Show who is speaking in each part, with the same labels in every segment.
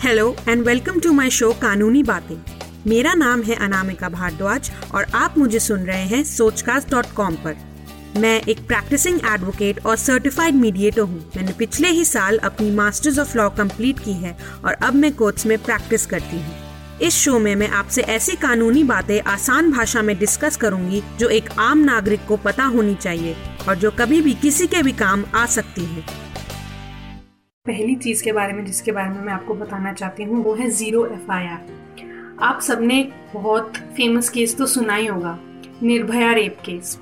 Speaker 1: Hello and welcome to my show Kanooni Baatein मेरा नाम है अनामिका भारद्वाज और आप मुझे सुन रहे हैं सोचकास्ट डॉट कॉम पर। मैं एक प्रैक्टिसिंग एडवोकेट और सर्टिफाइड मीडिएटर हूँ। मैंने पिछले ही साल अपनी मास्टर्स ऑफ़ लॉ कंप्लीट की है और अब मैं कोर्ट्स में प्रैक्टिस करती हूँ। इस शो में मैं आपसे ऐसी कानूनी बातें आसान भाषा में डिस्कस करूँगी जो एक आम नागरिक को पता होनी चाहिए और जो कभी भी किसी के भी काम आ सकती है। पहली चीज़ के बारे में जिसके बारे में मैं आपको बताना चाहती हूँ वो है ज़ीरो एफआईआर आप सबने बहुत फ़ेमस केस तो सुना ही होगा निर्भया रेप केस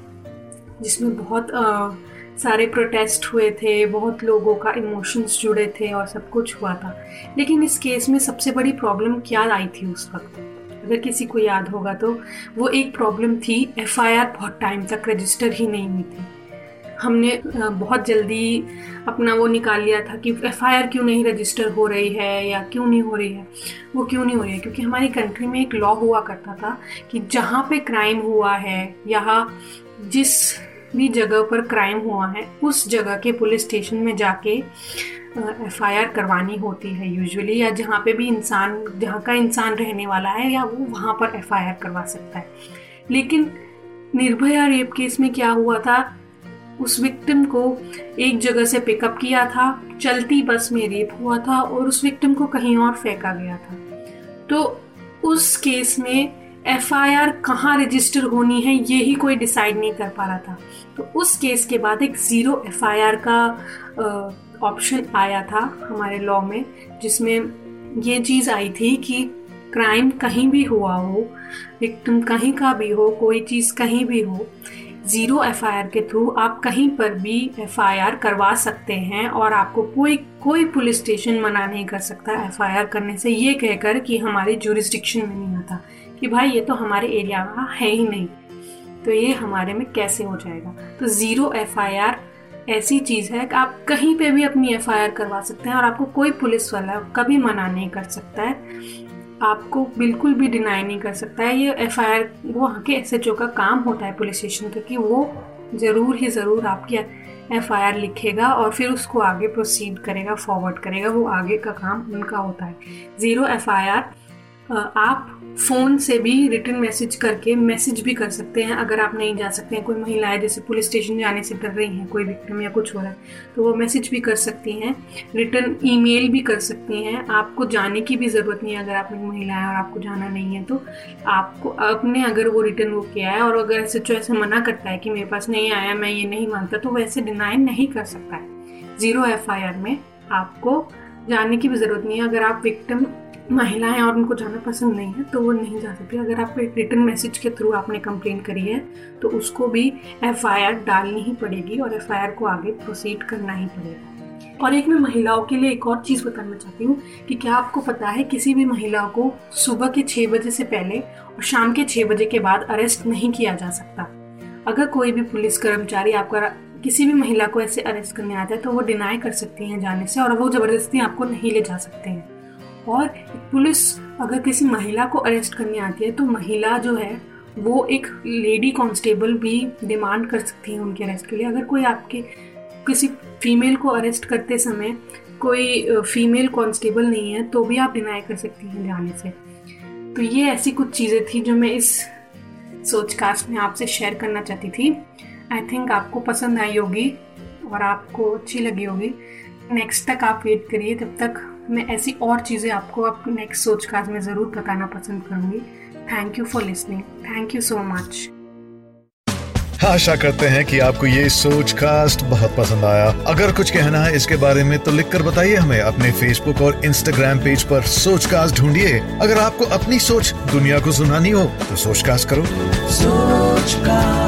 Speaker 1: जिसमें बहुत आ, सारे प्रोटेस्ट हुए थे बहुत लोगों का इमोशंस जुड़े थे और सब कुछ हुआ था। लेकिन इस केस में सबसे बड़ी प्रॉब्लम क्या आई थी उस वक्त? अगर किसी को याद होगा तो वो एक प्रॉब्लम थी एफआईआर बहुत टाइम तक रजिस्टर ही नहीं हुई थी। हमने बहुत जल्दी अपना वो निकाल लिया था कि एफआईआर क्यों नहीं रजिस्टर हो रही है या क्यों नहीं हो रही है? वो क्यों नहीं हो रही है? क्योंकि हमारी कंट्री में एक लॉ हुआ करता था कि जहाँ पे क्राइम हुआ है यहाँ जिस भी जगह पर क्राइम हुआ है, उस जगह के पुलिस स्टेशन में जाके एफ़ करवानी होती है यूजुअली या जहाँ पे भी इंसान, जहाँ का इंसान रहने वाला है या वो वहाँ पर एफआईआर करवा सकता है। लेकिन निर्भया रेप केस में क्या हुआ था? उस विक्टिम को एक जगह से पिकअप किया था, चलती बस में रेप हुआ था और उस विक्टिम को कहीं और फेंका गया था। तो उस केस में एफ़ आई आर कहाँ रजिस्टर होनी है, ये ही कोई डिसाइड नहीं कर पा रहा था। तो उस केस के बाद एक ज़ीरो एफ़ आई आर का ऑप्शन आया था हमारे लॉ में, जिसमें ये चीज़ आई थी कि क्राइम कहीं भी हुआ हो विक्टिम कहीं का भी हो, कोई चीज़ कहीं भी हो ज़ीरो एफआईआर के थ्रू आप कहीं पर भी एफआईआर करवा सकते हैं और आपको कोई कोई पुलिस स्टेशन मना नहीं कर सकता एफआईआर करने से। ये कहकर कि हमारे जुरिस्डिक्शन में नहीं आता कि भाई ये तो हमारे एरिया का है ही नहीं। तो ये हमारे में कैसे हो जाएगा? तो ज़ीरो एफआईआर ऐसी चीज़ है कि आप कहीं पे भी अपनी एफ़ करवा सकते हैं और आपको कोई पुलिस वाला कभी मना नहीं कर सकता है। आपको बिल्कुल भी डिनाई नहीं कर सकता है। ये एफ़ आई आर वो वहाँ के एस एच ओ का काम होता है पुलिस स्टेशन का कि वो ज़रूर ही ज़रूर आपकी एफ़ आई आर लिखेगा और फिर उसको आगे प्रोसीड करेगा फॉरवर्ड करेगा, वो आगे का काम उनका होता है। ज़ीरो एफआईआर आप फ़ोन से भी रिटर्न मैसेज करके मैसेज भी कर सकते हैं, अगर आप नहीं जा सकते हैं, कोई महिलाएँ जैसे पुलिस स्टेशन जाने से डर रही हैं, कोई विक्टिम या कुछ हो रहा है तो वो मैसेज भी कर सकती हैं, रिटर्न ईमेल भी कर सकती हैं। आपको जाने की भी ज़रूरत नहीं है अगर आप एक महिला है और आपको जाना नहीं है तो आपको अपने अगर वो रिटर्न वो किया है और अगर ऐसे ऐसे मना करता है कि मेरे पास नहीं आया, मैं ये नहीं मानता तो वैसे डिनाई नहीं कर सकता है। ज़ीरो एफआईआर में आपको जाने की भी ज़रूरत नहीं है। अगर आप विक्टिम महिलाएँ और उनको जाना पसंद नहीं है तो वो नहीं जा सकती। अगर आप एक रिटर्न मैसेज के थ्रू आपने कंप्लेन करी है तो उसको भी एफआईआर डालनी ही पड़ेगी और एफआईआर को आगे प्रोसीड करना ही पड़ेगा। और एक मैं महिलाओं के लिए एक और चीज़ बताना चाहती हूँ कि क्या आपको पता है किसी भी महिला को सुबह के छः बजे से पहले और शाम के छः बजे के बाद अरेस्ट नहीं किया जा सकता? अगर कोई भी पुलिस कर्मचारी आपका किसी भी महिला को ऐसे अरेस्ट करने आता है तो वो डिनाई कर सकती हैं जाने से और वो ज़बरदस्ती आपको नहीं ले जा सकते हैं। और पुलिस अगर किसी महिला को अरेस्ट करने आती है तो महिला जो है, वो एक लेडी कांस्टेबल भी डिमांड कर सकती है उनके अरेस्ट के लिए। अगर कोई आपके किसी फीमेल को अरेस्ट करते समय कोई फीमेल कांस्टेबल नहीं है तो भी आप डिनाई कर सकती हैं जाने से। तो ये ऐसी कुछ चीज़ें थी जो मैं इस सोच कास्ट में आपसे शेयर करना चाहती थी। आई थिंक आपको पसंद आई होगी और आपको अच्छी लगी होगी। नेक्स्ट तक आप वेट करिए, तब तक मैं ऐसी और चीज़ें आपको अब नेक्स्ट सोच कास्ट में ज़रूर बताना पसंद करूँगी। Thank you for listening thank you so much
Speaker 2: आशा करते हैं कि आपको ये सोच कास्ट बहुत पसंद आया। अगर कुछ कहना है इसके बारे में तो लिखकर बताइए हमें अपने फेसबुक और इंस्टाग्राम पेज पर सोच कास्ट ढूंढिए। अगर आपको अपनी सोच दुनिया को सुनानी हो तो सोच कास्ट करो। सोच कास्ट